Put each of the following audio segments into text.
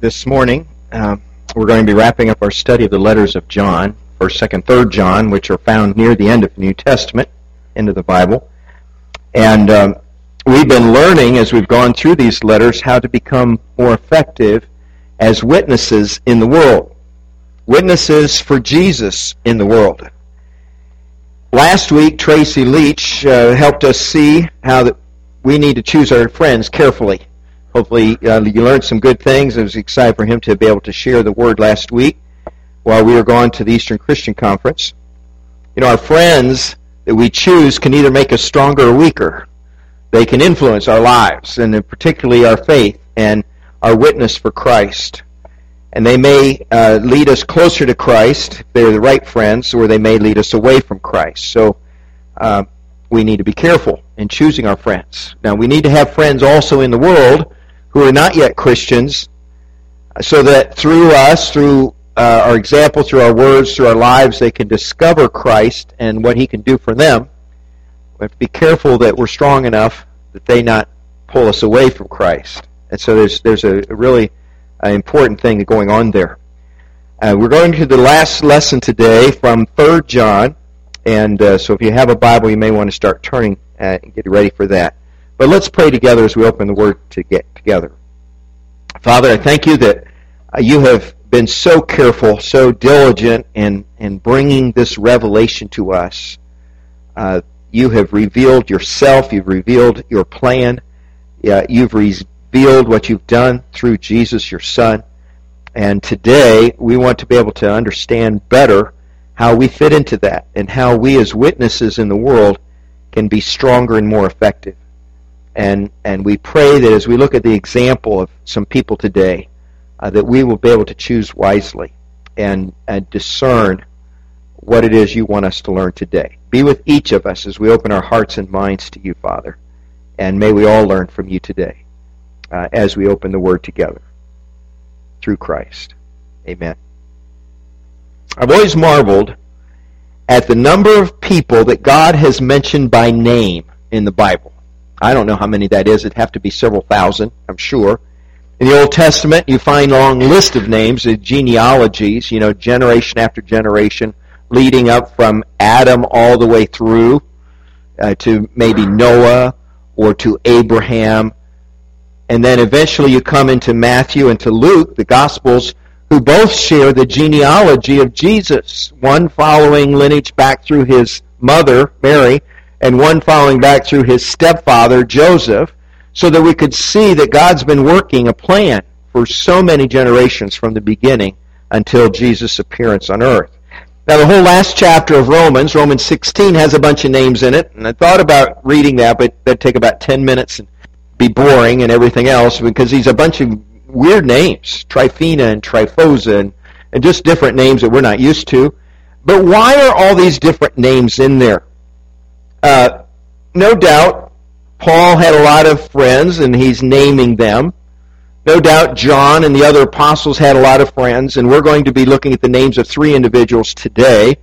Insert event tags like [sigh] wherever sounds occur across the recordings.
this morning. Uh, we're going to be wrapping up our study of the letters of John, 1st, 2nd, 3rd John, which are found near the end of the New Testament, into the Bible. And um, we've been learning as we've gone through these letters how to become more effective as witnesses in the world. Witnesses for Jesus in the world. Last week, Tracy Leach uh, helped us see how that we need to choose our friends carefully Hopefully, uh, you learned some good things. I was excited for him to be able to share the word last week while we were going to the Eastern Christian Conference. You know, our friends that we choose can either make us stronger or weaker. They can influence our lives, and particularly our faith and our witness for Christ. And they may uh, lead us closer to Christ if they're the right friends, or they may lead us away from Christ. So uh, we need to be careful in choosing our friends. Now, we need to have friends also in the world who are not yet Christians, so that through us, through uh, our example, through our words, through our lives, they can discover Christ and what He can do for them. We have to be careful that we're strong enough that they not pull us away from Christ. And so there's there's a, really uh, important thing going on there. Uh, we're going to the last lesson today from Third John, and uh, so if you have a Bible, you may want to start turning uh, and get ready for that. But let's pray together as we open the Word to get together. Father, I thank you that uh, you have been so careful, so diligent in, in bringing this revelation to us. Uh, you have revealed yourself. You've revealed your plan. You've revealed what you've done through Jesus, your Son. And today, we want to be able to understand better how we fit into that and how we as witnesses in the world can be stronger and more effective. And, and we pray that as we look at the example of some people today, uh, that we will be able to choose wisely and, and discern what it is you want us to learn today. Be with each of us as we open our hearts and minds to you, Father. And may we all learn from you today uh, as we open the Word together through Christ. Amen. I've always marveled at the number of people that God has mentioned by name in the Bible. I don't know how many that is. It'd have to be several thousand, I'm sure. In the Old Testament, you find a long list of names, genealogies, you know, generation after generation, leading up from Adam all the way through uh, to maybe Noah or to Abraham. And then eventually you come into Matthew and to Luke, the Gospels, who both share the genealogy of Jesus, one following lineage back through his mother, Mary, and one following back through his stepfather, Joseph, so that we could see that God's been working a plan for so many generations from the beginning until Jesus' appearance on earth. Now, the whole last chapter of Romans, Romans 16, has a bunch of names in it, and I thought about reading that, but that'd take about 10 minutes and be boring and everything else because are a bunch of weird names, Tryphena and Tryphosa, and, and just different names that we're not used to. But why are all these different names in there? Uh, no doubt, Paul had a lot of friends, and he's naming them. No doubt, John and the other apostles had a lot of friends, and we're going to be looking at the names of three individuals today.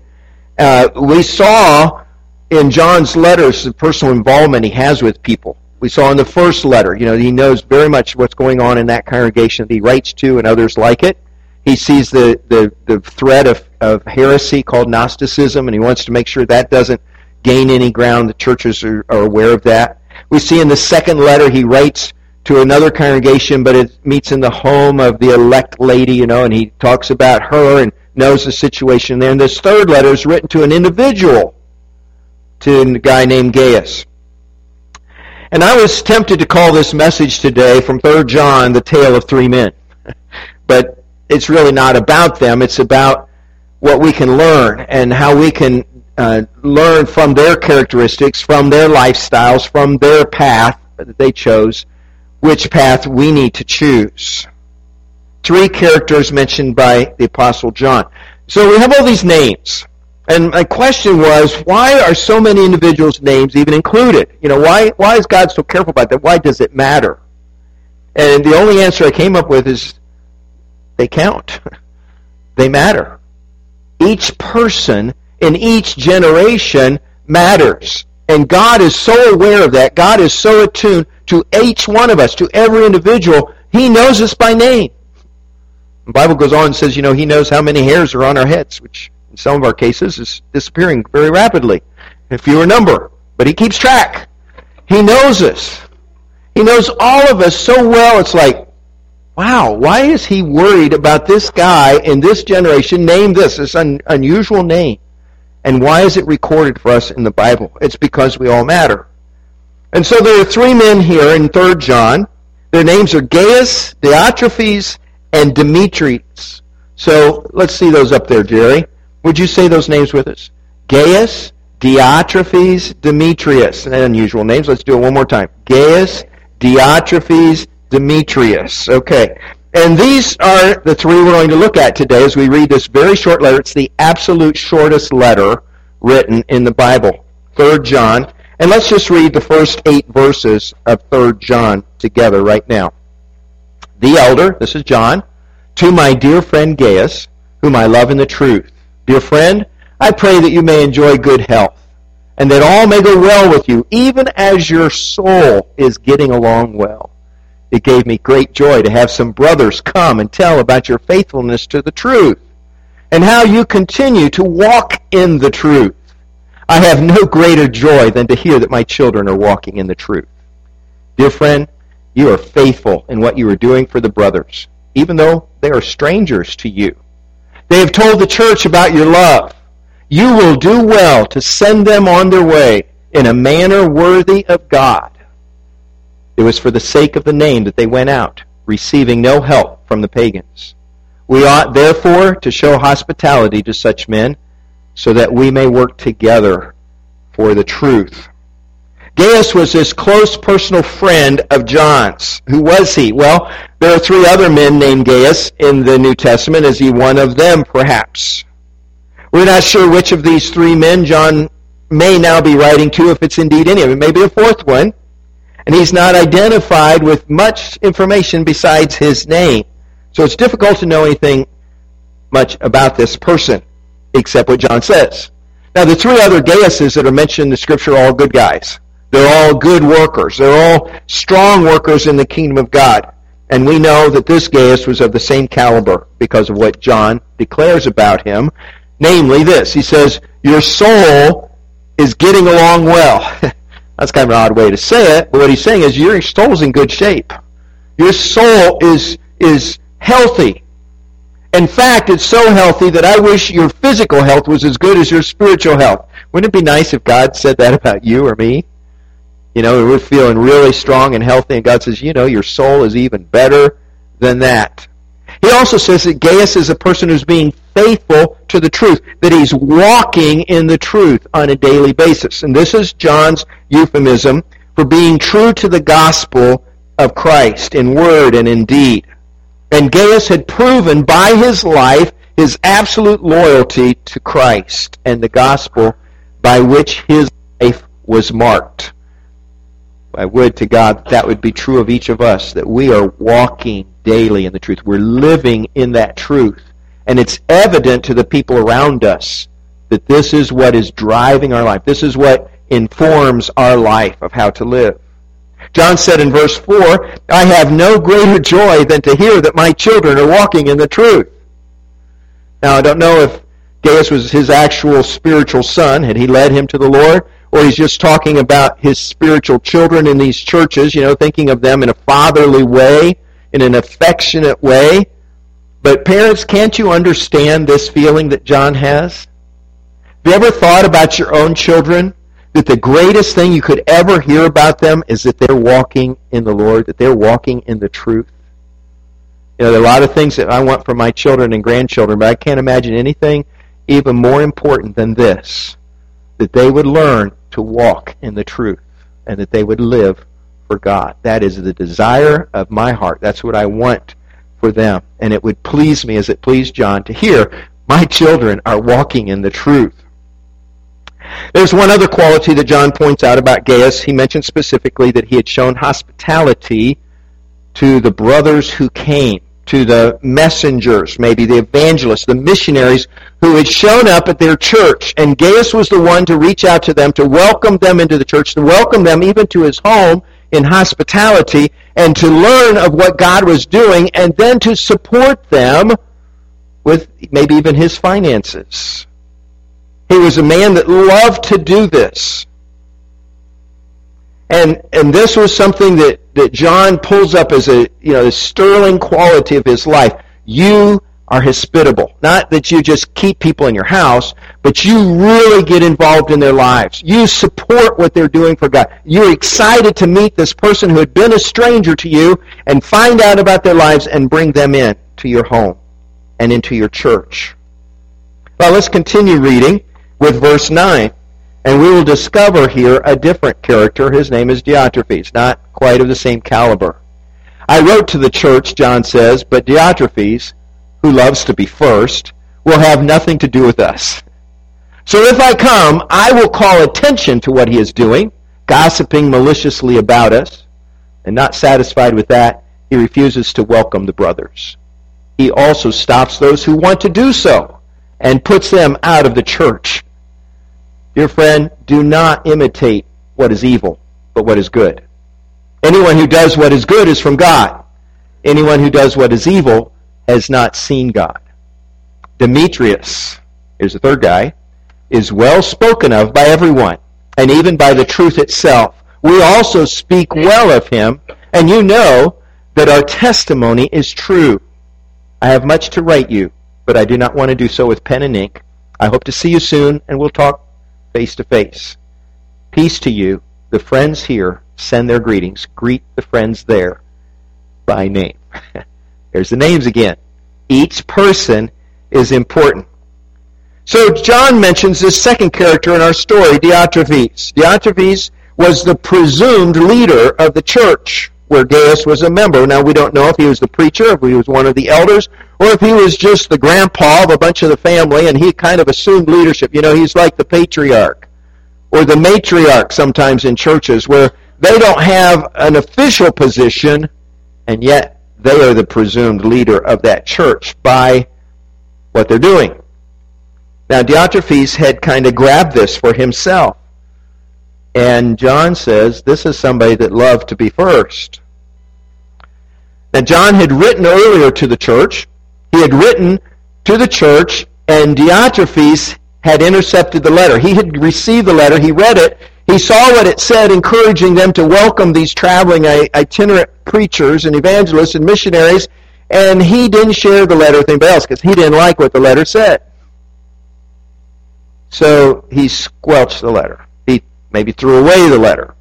Uh, we saw in John's letters the personal involvement he has with people. We saw in the first letter, you know, he knows very much what's going on in that congregation that he writes to and others like it. He sees the, the, the threat of, of heresy called Gnosticism, and he wants to make sure that doesn't gain any ground. The churches are, are aware of that. We see in the second letter he writes to another congregation, but it meets in the home of the elect lady, you know, and he talks about her and knows the situation there. And this third letter is written to an individual, to a guy named Gaius. And I was tempted to call this message today from 3 John, the tale of three men. [laughs] but it's really not about them. It's about what we can learn and how we can uh, learn from their characteristics, from their lifestyles, from their path that they chose, which path we need to choose. Three characters mentioned by the Apostle John. So we have all these names. And my question was, why are so many individuals' names even included? You know, why, why is God so careful about that? Why does it matter? And the only answer I came up with is they count. [laughs] they matter. Each person in each generation matters. And God is so aware of that. God is so attuned to each one of us, to every individual. He knows us by name. The Bible goes on and says, you know, He knows how many hairs are on our heads, which in some of our cases is disappearing very rapidly, a fewer number. But He keeps track. He knows us. He knows all of us so well, it's like, wow, why is He worried about this guy in this generation? Name this, this un- unusual name. And why is it recorded for us in the Bible? It's because we all matter. And so there are three men here in 3 John. Their names are Gaius, Diotrephes, and Demetrius. So let's see those up there, Jerry. Would you say those names with us? Gaius, Diotrephes, Demetrius. Unusual names. Let's do it one more time. Gaius, Diotrephes, Demetrius. Okay. And these are the three we're going to look at today as we read this very short letter. It's the absolute shortest letter written in the Bible. 3 John. And let's just read the first eight verses of 3 John together right now. The elder, this is John, to my dear friend Gaius, whom I love in the truth. Dear friend, I pray that you may enjoy good health, and that all may go well with you, even as your soul is getting along well. It gave me great joy to have some brothers come and tell about your faithfulness to the truth and how you continue to walk in the truth. I have no greater joy than to hear that my children are walking in the truth. Dear friend, you are faithful in what you are doing for the brothers, even though they are strangers to you. They have told the church about your love. You will do well to send them on their way in a manner worthy of God it was for the sake of the name that they went out, receiving no help from the pagans. We ought therefore to show hospitality to such men, so that we may work together for the truth. Gaius was this close personal friend of John's. Who was he? Well, there are three other men named Gaius in the New Testament. Is he one of them, perhaps? We're not sure which of these three men John may now be writing to, if it's indeed any of them. Maybe a fourth one and he's not identified with much information besides his name. So it's difficult to know anything much about this person, except what John says. Now, the three other Gaiuses that are mentioned in the scripture are all good guys. They're all good workers. They're all strong workers in the kingdom of God. And we know that this Gaius was of the same caliber because of what John declares about him. Namely this. He says, Your soul is getting along well. [laughs] That's kind of an odd way to say it, but what he's saying is your soul's in good shape. Your soul is, is healthy. In fact, it's so healthy that I wish your physical health was as good as your spiritual health. Wouldn't it be nice if God said that about you or me? You know, we're feeling really strong and healthy, and God says, you know, your soul is even better than that. He also says that Gaius is a person who's being faithful to the truth, that he's walking in the truth on a daily basis. And this is John's euphemism for being true to the gospel of Christ in word and in deed. And Gaius had proven by his life his absolute loyalty to Christ and the gospel by which his life was marked. I would to God that would be true of each of us, that we are walking daily in the truth. We're living in that truth. And it's evident to the people around us that this is what is driving our life. This is what informs our life of how to live. John said in verse 4, I have no greater joy than to hear that my children are walking in the truth. Now, I don't know if Gaius was his actual spiritual son. Had he led him to the Lord? Or he's just talking about his spiritual children in these churches, you know, thinking of them in a fatherly way, in an affectionate way. But parents, can't you understand this feeling that John has? Have you ever thought about your own children? That the greatest thing you could ever hear about them is that they're walking in the Lord, that they're walking in the truth. You know, there are a lot of things that I want for my children and grandchildren, but I can't imagine anything even more important than this. That they would learn to walk in the truth and that they would live for God. That is the desire of my heart. That's what I want for them. And it would please me as it pleased John to hear my children are walking in the truth. There's one other quality that John points out about Gaius. He mentions specifically that he had shown hospitality to the brothers who came, to the messengers, maybe the evangelists, the missionaries who had shown up at their church. And Gaius was the one to reach out to them, to welcome them into the church, to welcome them even to his home in hospitality and to learn of what God was doing and then to support them with maybe even his finances. He was a man that loved to do this. And, and this was something that, that John pulls up as a, you know, the sterling quality of his life. You are hospitable. Not that you just keep people in your house, but you really get involved in their lives. You support what they're doing for God. You're excited to meet this person who had been a stranger to you and find out about their lives and bring them in to your home and into your church. Well, let's continue reading with verse 9. And we will discover here a different character. His name is Diotrephes, not quite of the same caliber. I wrote to the church, John says, but Diotrephes, who loves to be first, will have nothing to do with us. So if I come, I will call attention to what he is doing, gossiping maliciously about us. And not satisfied with that, he refuses to welcome the brothers. He also stops those who want to do so and puts them out of the church. Dear friend, do not imitate what is evil, but what is good. Anyone who does what is good is from God. Anyone who does what is evil has not seen God. Demetrius, here's the third guy, is well spoken of by everyone, and even by the truth itself. We also speak well of him, and you know that our testimony is true. I have much to write you, but I do not want to do so with pen and ink. I hope to see you soon, and we'll talk face to face. Peace to you. The friends here send their greetings. Greet the friends there by name. [laughs] There's the names again. Each person is important. So John mentions this second character in our story, Diotrephes. Diotrephes was the presumed leader of the church where Gaius was a member. Now we don't know if he was the preacher, if he was one of the elders, or if he was just the grandpa of a bunch of the family and he kind of assumed leadership. You know, he's like the patriarch or the matriarch sometimes in churches where they don't have an official position and yet they are the presumed leader of that church by what they're doing. Now Diotrephes had kind of grabbed this for himself. And John says this is somebody that loved to be first. Now John had written earlier to the church he had written to the church, and Diotrephes had intercepted the letter. He had received the letter, he read it, he saw what it said, encouraging them to welcome these traveling itinerant preachers and evangelists and missionaries, and he didn't share the letter with anybody else because he didn't like what the letter said. So he squelched the letter. He maybe threw away the letter.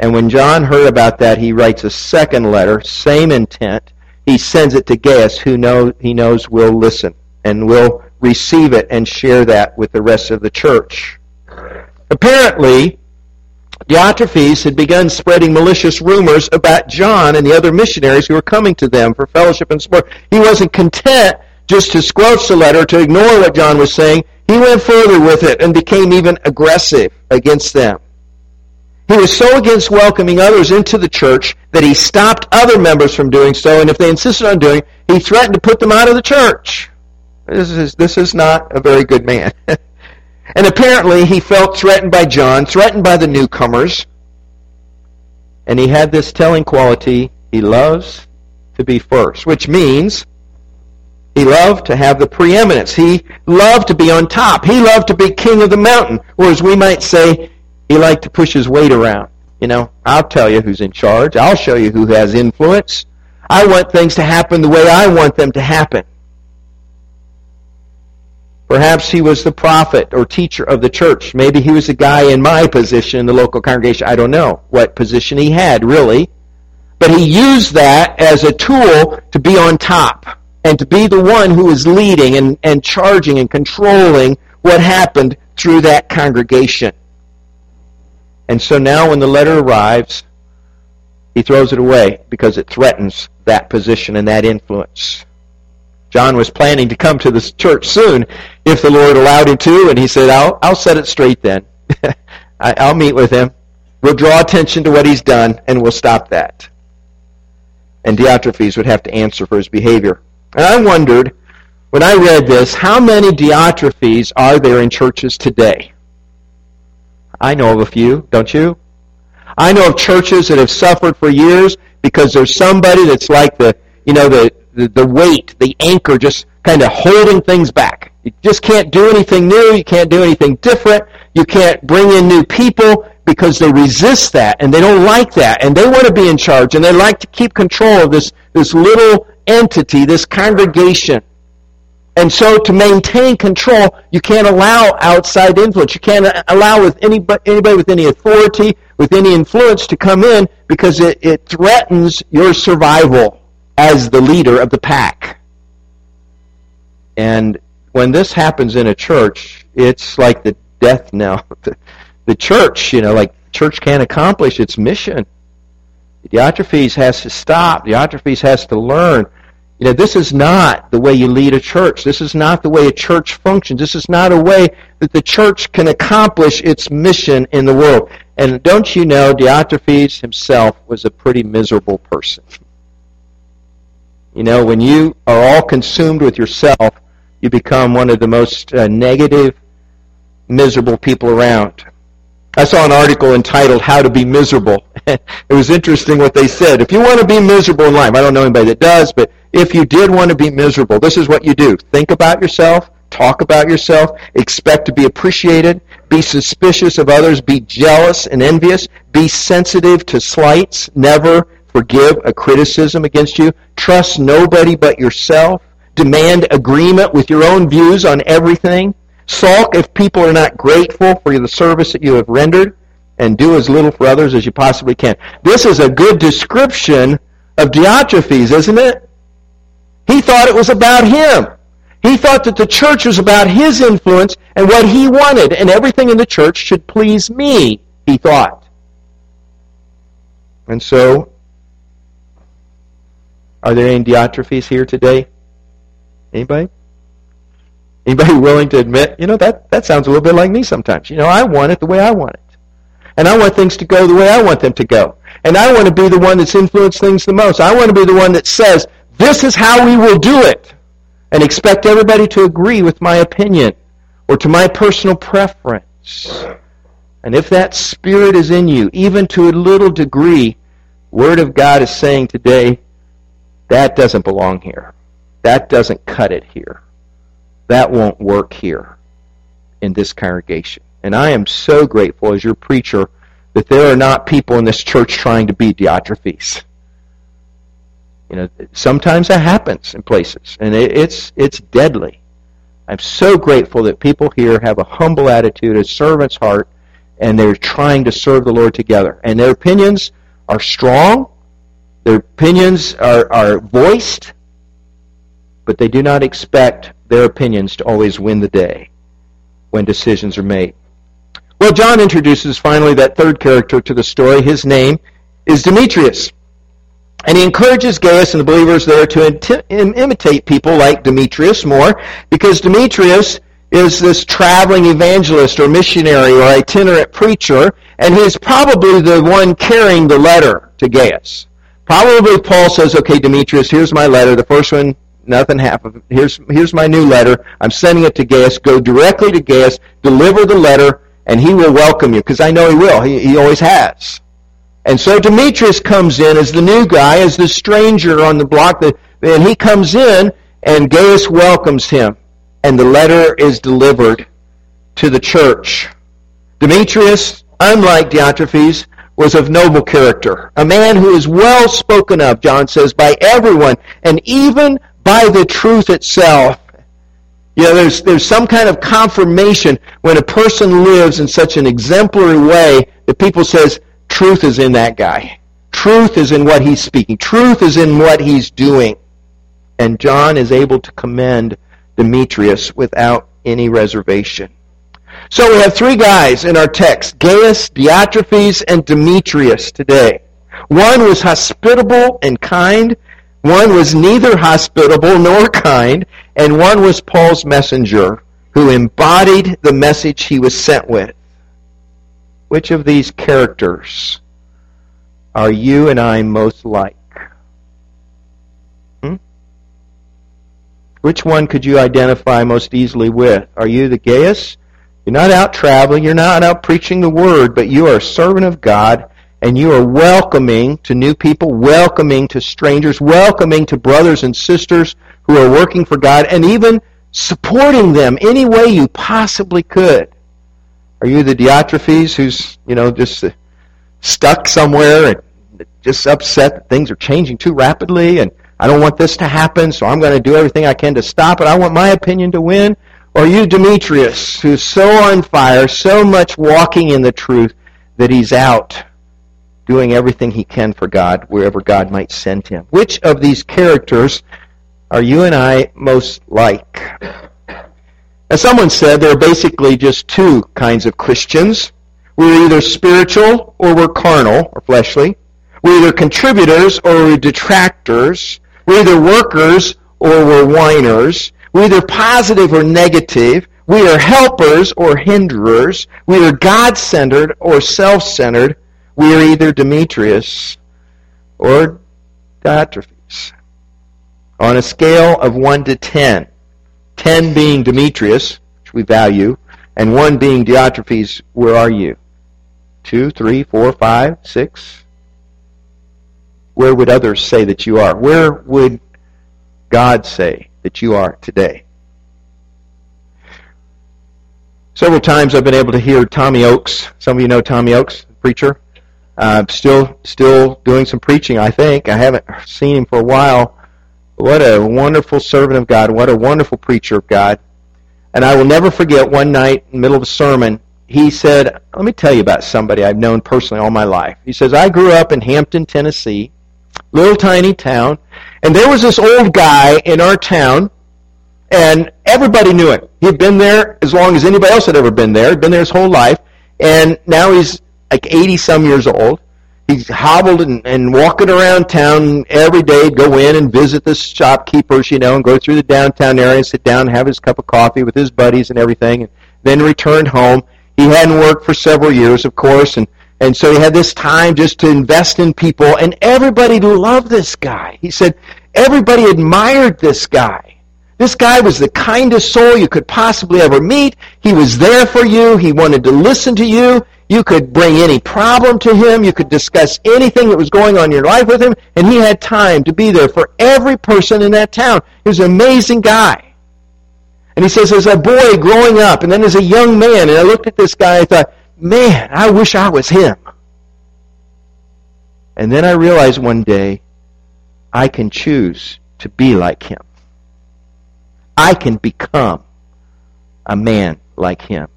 And when John heard about that, he writes a second letter, same intent, he sends it to Gaius, who know, he knows will listen and will receive it and share that with the rest of the church. Apparently, Diotrephes had begun spreading malicious rumors about John and the other missionaries who were coming to them for fellowship and support. He wasn't content just to squelch the letter, to ignore what John was saying. He went further with it and became even aggressive against them. He was so against welcoming others into the church that he stopped other members from doing so, and if they insisted on doing, he threatened to put them out of the church. This is, this is not a very good man. [laughs] and apparently he felt threatened by John, threatened by the newcomers, and he had this telling quality, he loves to be first, which means he loved to have the preeminence. He loved to be on top. He loved to be king of the mountain. Or as we might say, he liked to push his weight around. You know, I'll tell you who's in charge. I'll show you who has influence. I want things to happen the way I want them to happen. Perhaps he was the prophet or teacher of the church. Maybe he was a guy in my position in the local congregation. I don't know what position he had, really. But he used that as a tool to be on top and to be the one who was leading and, and charging and controlling what happened through that congregation. And so now when the letter arrives, he throws it away because it threatens that position and that influence. John was planning to come to this church soon if the Lord allowed him to, and he said, I'll, I'll set it straight then. [laughs] I, will meet with him. We'll draw attention to what he's done, and we'll stop that. And Diotrephes would have to answer for his behavior. And I wondered, when I read this, how many Diotrephes are there in churches today? I know of a few, don't you? I know of churches that have suffered for years because there's somebody that's like the, you know, the, the, the weight, the anchor just kind of holding things back. You just can't do anything new. You can't do anything different. You can't bring in new people because they resist that and they don't like that and they want to be in charge and they like to keep control of this, this little entity, this congregation. And so to maintain control, you can't allow outside influence. You can't allow with anybody, anybody with any authority, with any influence to come in because it, it threatens your survival as the leader of the pack. And when this happens in a church, it's like the death knell. [laughs] the church, you know, like church can't accomplish its mission. Diotrephes has to stop. Diotrephes has to learn you know, this is not the way you lead a church. This is not the way a church functions. This is not a way that the church can accomplish its mission in the world. And don't you know, Diotrephes himself was a pretty miserable person. You know, when you are all consumed with yourself, you become one of the most uh, negative, miserable people around. I saw an article entitled How to Be Miserable. [laughs] it was interesting what they said. If you want to be miserable in life, I don't know anybody that does, but if you did want to be miserable, this is what you do. Think about yourself, talk about yourself, expect to be appreciated, be suspicious of others, be jealous and envious, be sensitive to slights, never forgive a criticism against you, trust nobody but yourself, demand agreement with your own views on everything, sulk if people are not grateful for the service that you have rendered, and do as little for others as you possibly can. This is a good description of Diotrephes, isn't it? He thought it was about him. He thought that the church was about his influence and what he wanted, and everything in the church should please me, he thought. And so, are there any Diotrephes here today? Anybody? Anybody [laughs] willing to admit, you know, that, that sounds a little bit like me sometimes. You know, I want it the way I want it. And I want things to go the way I want them to go. And I want to be the one that's influenced things the most. I want to be the one that says, this is how we will do it. And expect everybody to agree with my opinion or to my personal preference. And if that spirit is in you, even to a little degree, Word of God is saying today, that doesn't belong here. That doesn't cut it here. That won't work here in this congregation. And I am so grateful as your preacher that there are not people in this church trying to be Diotrephes. You know, sometimes that happens in places, and it's it's deadly. I'm so grateful that people here have a humble attitude, a servant's heart, and they're trying to serve the Lord together. And their opinions are strong, their opinions are, are voiced, but they do not expect their opinions to always win the day when decisions are made. Well, John introduces finally that third character to the story. His name is Demetrius. And he encourages Gaius and the believers there to imitate people like Demetrius more, because Demetrius is this traveling evangelist or missionary or itinerant preacher, and he's probably the one carrying the letter to Gaius. Probably Paul says, okay, Demetrius, here's my letter. The first one, nothing happened. Here's, here's my new letter. I'm sending it to Gaius. Go directly to Gaius, deliver the letter, and he will welcome you, because I know he will. He, he always has. And so Demetrius comes in as the new guy, as the stranger on the block, and he comes in, and Gaius welcomes him, and the letter is delivered to the church. Demetrius, unlike Diotrephes, was of noble character, a man who is well spoken of, John says, by everyone, and even by the truth itself. You know, there's, there's some kind of confirmation when a person lives in such an exemplary way that people says, Truth is in that guy. Truth is in what he's speaking. Truth is in what he's doing. And John is able to commend Demetrius without any reservation. So we have three guys in our text, Gaius, Diotrephes, and Demetrius today. One was hospitable and kind. One was neither hospitable nor kind. And one was Paul's messenger who embodied the message he was sent with. Which of these characters are you and I most like? Hmm? Which one could you identify most easily with? Are you the Gaius? You're not out traveling, you're not out preaching the word, but you are a servant of God, and you are welcoming to new people, welcoming to strangers, welcoming to brothers and sisters who are working for God, and even supporting them any way you possibly could. Are you the Diotrephes who's, you know, just stuck somewhere and just upset that things are changing too rapidly and I don't want this to happen, so I'm going to do everything I can to stop it. I want my opinion to win. Or you, Demetrius, who's so on fire, so much walking in the truth that he's out doing everything he can for God, wherever God might send him. Which of these characters are you and I most like? As someone said, there are basically just two kinds of Christians. We're either spiritual or we're carnal or fleshly. We're either contributors or we're detractors. We're either workers or we're whiners. We're either positive or negative. We are helpers or hinderers. We are God-centered or self-centered. We are either Demetrius or Diotrephes. On a scale of 1 to 10, 10 being Demetrius, which we value, and 1 being Diotrephes, where are you? 2, 3, 4, 5, 6? where would others say that you are? Where would God say that you are today? Several times I've been able to hear Tommy Oakes. Some of you know Tommy Oakes, preacher. Uh, still, still doing some preaching. I think I haven't seen him for a while. What a wonderful servant of God! What a wonderful preacher of God! And I will never forget one night in the middle of a sermon, he said, "Let me tell you about somebody I've known personally all my life." He says, "I grew up in Hampton, Tennessee." little tiny town. And there was this old guy in our town, and everybody knew him. He'd been there as long as anybody else had ever been there. He'd been there his whole life, and now he's like 80 some years old. He's hobbled and, and walking around town every day, go in and visit the shopkeepers, you know, and go through the downtown area and sit down and have his cup of coffee with his buddies and everything, and then returned home. He hadn't worked for several years, of course, and and so he had this time just to invest in people, and everybody loved this guy. He said everybody admired this guy. This guy was the kindest soul you could possibly ever meet. He was there for you. He wanted to listen to you. You could bring any problem to him. You could discuss anything that was going on in your life with him, and he had time to be there for every person in that town. He was an amazing guy. And he says, as a boy growing up, and then as a young man, and I looked at this guy, I thought, man, I wish I was him. And then I realized one day I can choose to be like him. I can become a man like him.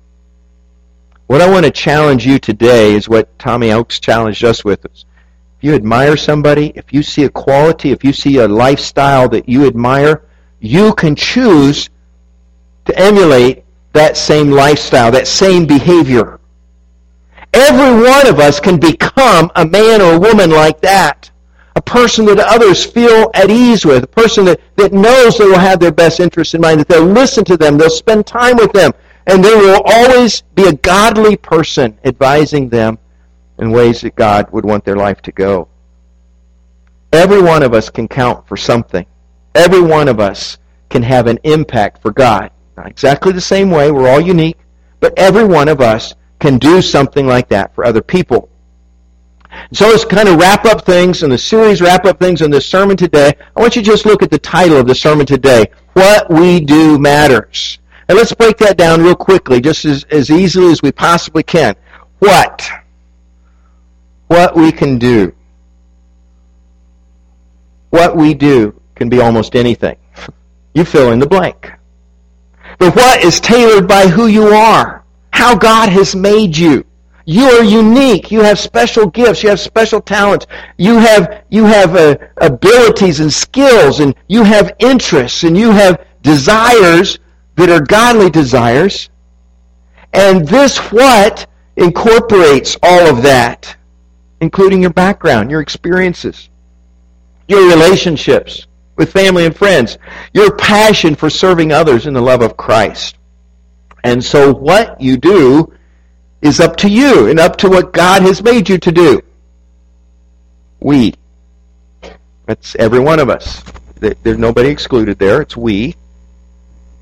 What I want to challenge you today is what Tommy Oaks challenged us with. If you admire somebody, if you see a quality, if you see a lifestyle that you admire, you can choose to emulate that same lifestyle, that same behavior. Every one of us can become a man or a woman like that. A person that others feel at ease with. A person that, that knows they will have their best interests in mind, that they'll listen to them, they'll spend time with them, and there will always be a godly person advising them in ways that God would want their life to go. Every one of us can count for something. Every one of us can have an impact for God. Not exactly the same way, we're all unique, but every one of us can do something like that for other people. So let's kind of wrap up things in the series, wrap up things in this sermon today. I want you to just look at the title of the sermon today. What we do matters. And let's break that down real quickly, just as, as easily as we possibly can. What? What we can do. What we do can be almost anything. You fill in the blank. The what is tailored by who you are how God has made you. You are unique. You have special gifts. You have special talents. You have you have uh, abilities and skills, and you have interests, and you have desires that are godly desires. And this what incorporates all of that, including your background, your experiences, your relationships with family and friends, your passion for serving others in the love of Christ. And so what you do is up to you and up to what God has made you to do. We. That's every one of us. There's nobody excluded there. It's we.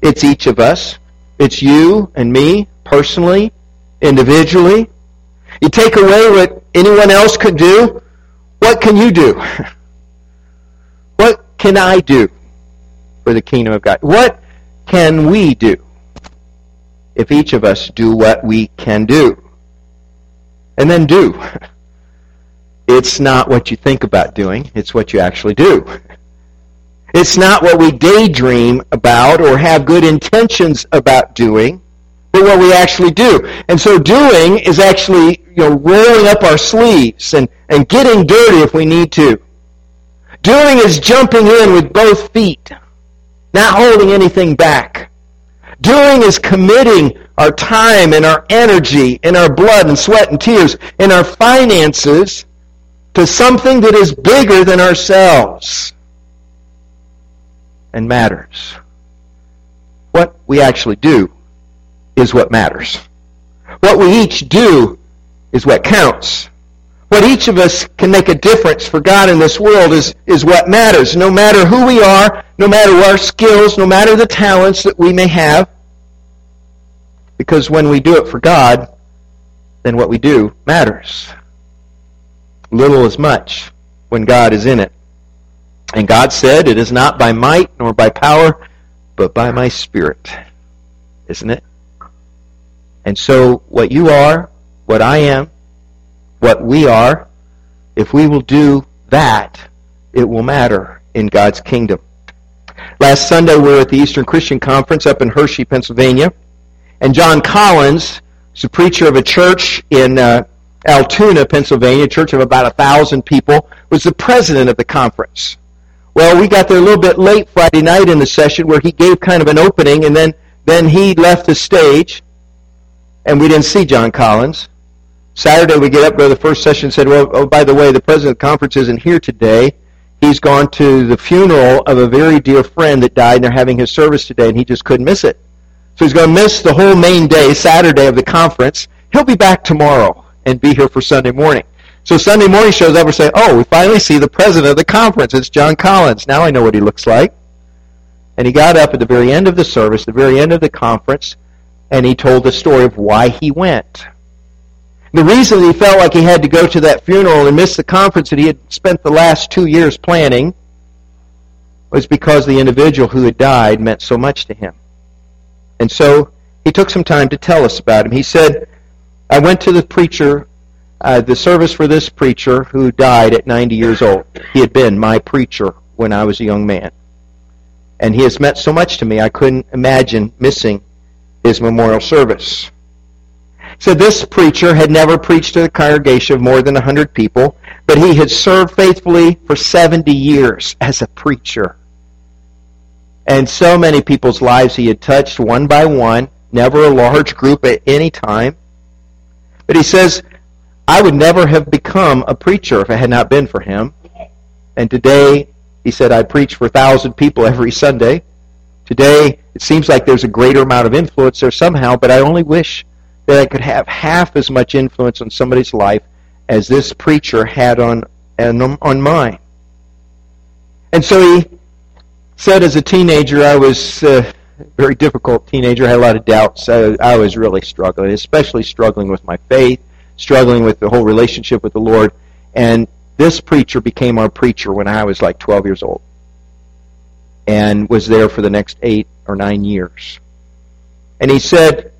It's each of us. It's you and me, personally, individually. You take away what anyone else could do, what can you do? [laughs] what can I do for the kingdom of God? What can we do if each of us do what we can do? And then do. [laughs] It's not what you think about doing, it's what you actually do. [laughs] It's not what we daydream about or have good intentions about doing, but what we actually do. And so doing is actually, you know, rolling up our sleeves and, and getting dirty if we need to. Doing is jumping in with both feet, not holding anything back. Doing is committing our time and our energy and our blood and sweat and tears and our finances to something that is bigger than ourselves and matters. What we actually do is what matters. What we each do is what counts. What each of us can make a difference for God in this world is, is what matters. No matter who we are, no matter our skills, no matter the talents that we may have. Because when we do it for God, then what we do matters. Little as much when God is in it. And God said, It is not by might nor by power, but by my Spirit. Isn't it? And so, what you are, what I am, what we are, if we will do that, it will matter in God's kingdom. Last Sunday, we were at the Eastern Christian Conference up in Hershey, Pennsylvania. And John Collins, who's a preacher of a church in uh, Altoona, Pennsylvania, a church of about a thousand people, was the president of the conference. Well, we got there a little bit late Friday night in the session where he gave kind of an opening and then, then he left the stage and we didn't see John Collins. Saturday we get up, go to the first session and said, well, oh, by the way, the president of the conference isn't here today. He's gone to the funeral of a very dear friend that died and they're having his service today and he just couldn't miss it. So he's going to miss the whole main day, Saturday of the conference. He'll be back tomorrow and be here for Sunday morning. So Sunday morning shows up and say, oh, we finally see the president of the conference. It's John Collins. Now I know what he looks like. And he got up at the very end of the service, the very end of the conference, and he told the story of why he went. The reason he felt like he had to go to that funeral and miss the conference that he had spent the last two years planning was because the individual who had died meant so much to him. And so he took some time to tell us about him. He said, I went to the preacher uh, the service for this preacher who died at 90 years old. He had been my preacher when I was a young man. And he has meant so much to me, I couldn't imagine missing his memorial service. So this preacher had never preached to a congregation of more than 100 people, but he had served faithfully for 70 years as a preacher. And so many people's lives he had touched one by one, never a large group at any time. But he says, I would never have become a preacher if it had not been for him. And today, he said, I preach for a thousand people every Sunday. Today, it seems like there's a greater amount of influence there somehow, but I only wish that I could have half as much influence on somebody's life as this preacher had on, on mine. And so he said as a teenager, I was a very difficult teenager, I had a lot of doubts. I, I was really struggling, especially struggling with my faith struggling with the whole relationship with the Lord. And this preacher became our preacher when I was like 12 years old and was there for the next eight or nine years. And he said,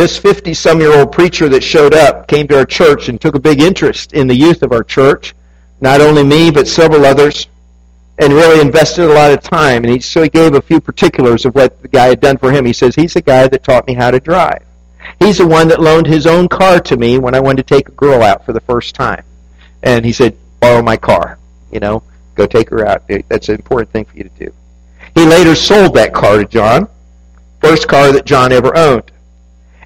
this 50 some year old preacher that showed up came to our church and took a big interest in the youth of our church, not only me, but several others, and really invested a lot of time. And he, so he gave a few particulars of what the guy had done for him. He says, he's the guy that taught me how to drive. He's the one that loaned his own car to me when I wanted to take a girl out for the first time. And he said, borrow my car. You know, go take her out. That's an important thing for you to do. He later sold that car to John, first car that John ever owned.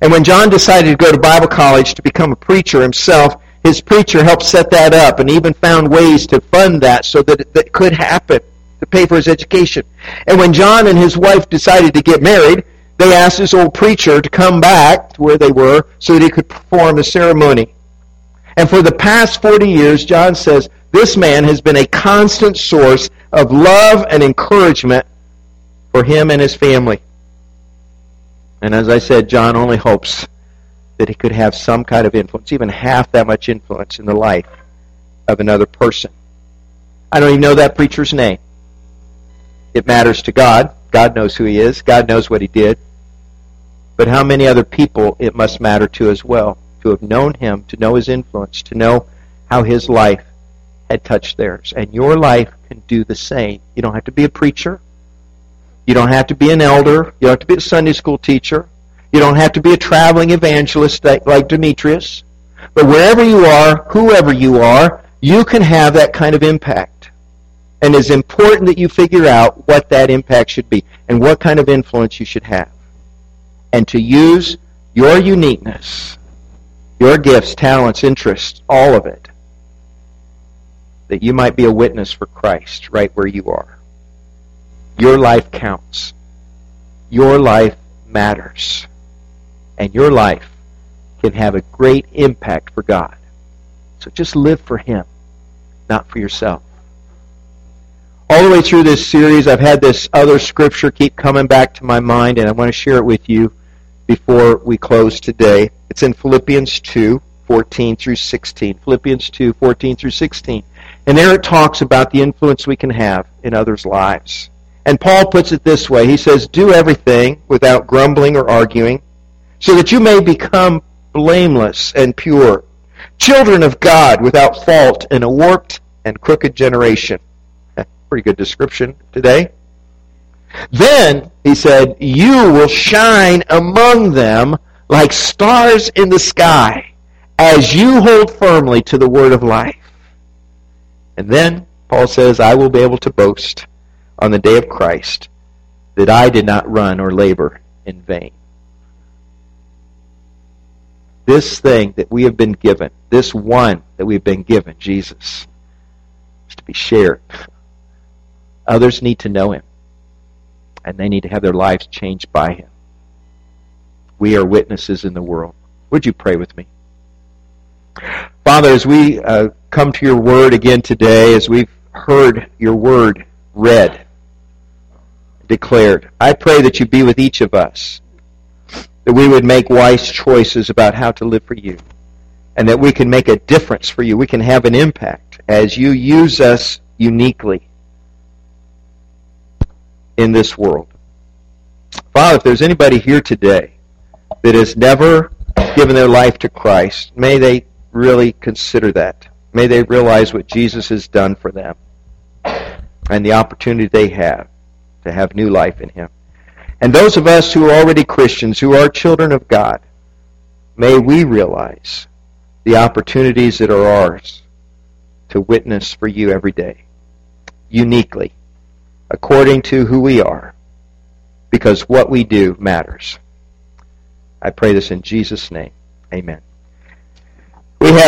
And when John decided to go to Bible college to become a preacher himself, his preacher helped set that up and even found ways to fund that so that it, could happen to pay for his education. And when John and his wife decided to get married, they asked this old preacher to come back to where they were so that he could perform the ceremony. And for the past 40 years, John says, this man has been a constant source of love and encouragement for him and his family. And as I said, John only hopes that he could have some kind of influence, even half that much influence in the life of another person. I don't even know that preacher's name. It matters to God. God knows who he is. God knows what he did. But how many other people it must matter to as well to have known him, to know his influence, to know how his life had touched theirs. And your life can do the same. You don't have to be a preacher. You don't have to be an elder. You don't have to be a Sunday school teacher. You don't have to be a traveling evangelist like, Demetrius. But wherever you are, whoever you are, you can have that kind of impact. And it's important that you figure out what that impact should be and what kind of influence you should have. And to use your uniqueness, your gifts, talents, interests, all of it, that you might be a witness for Christ right where you are. Your life counts. Your life matters and your life can have a great impact for God. So just live for Him, not for yourself. All the way through this series, I've had this other scripture keep coming back to my mind, and I want to share it with you before we close today. It's in Philippians 2, 14 through 16. Philippians 2, 14 through 16. And there it talks about the influence we can have in others' lives. And Paul puts it this way. He says, Do everything without grumbling or arguing so that you may become blameless and pure, children of God without fault in a warped and crooked generation. Pretty good description today. Then, he said, you will shine among them like stars in the sky as you hold firmly to the word of life. And then, Paul says, I will be able to boast on the day of Christ that I did not run or labor in vain this thing that we have been given, this one that we've been given, Jesus, is to be shared. Others need to know him, and they need to have their lives changed by him. We are witnesses in the world. Would you pray with me? Father, as we uh, come to your word again today, as we've heard your word read, declared, I pray that you be with each of us that we would make wise choices about how to live for you, and that we can make a difference for you. We can have an impact as you use us uniquely in this world. Father, if there's anybody here today that has never given their life to Christ, may they really consider that. May they realize what Jesus has done for them and the opportunity they have to have new life in Him. And those of us who are already Christians, who are children of God, may we realize the opportunities that are ours to witness for you every day, uniquely, according to who we are, because what we do matters. I pray this in Jesus' name. Amen. We have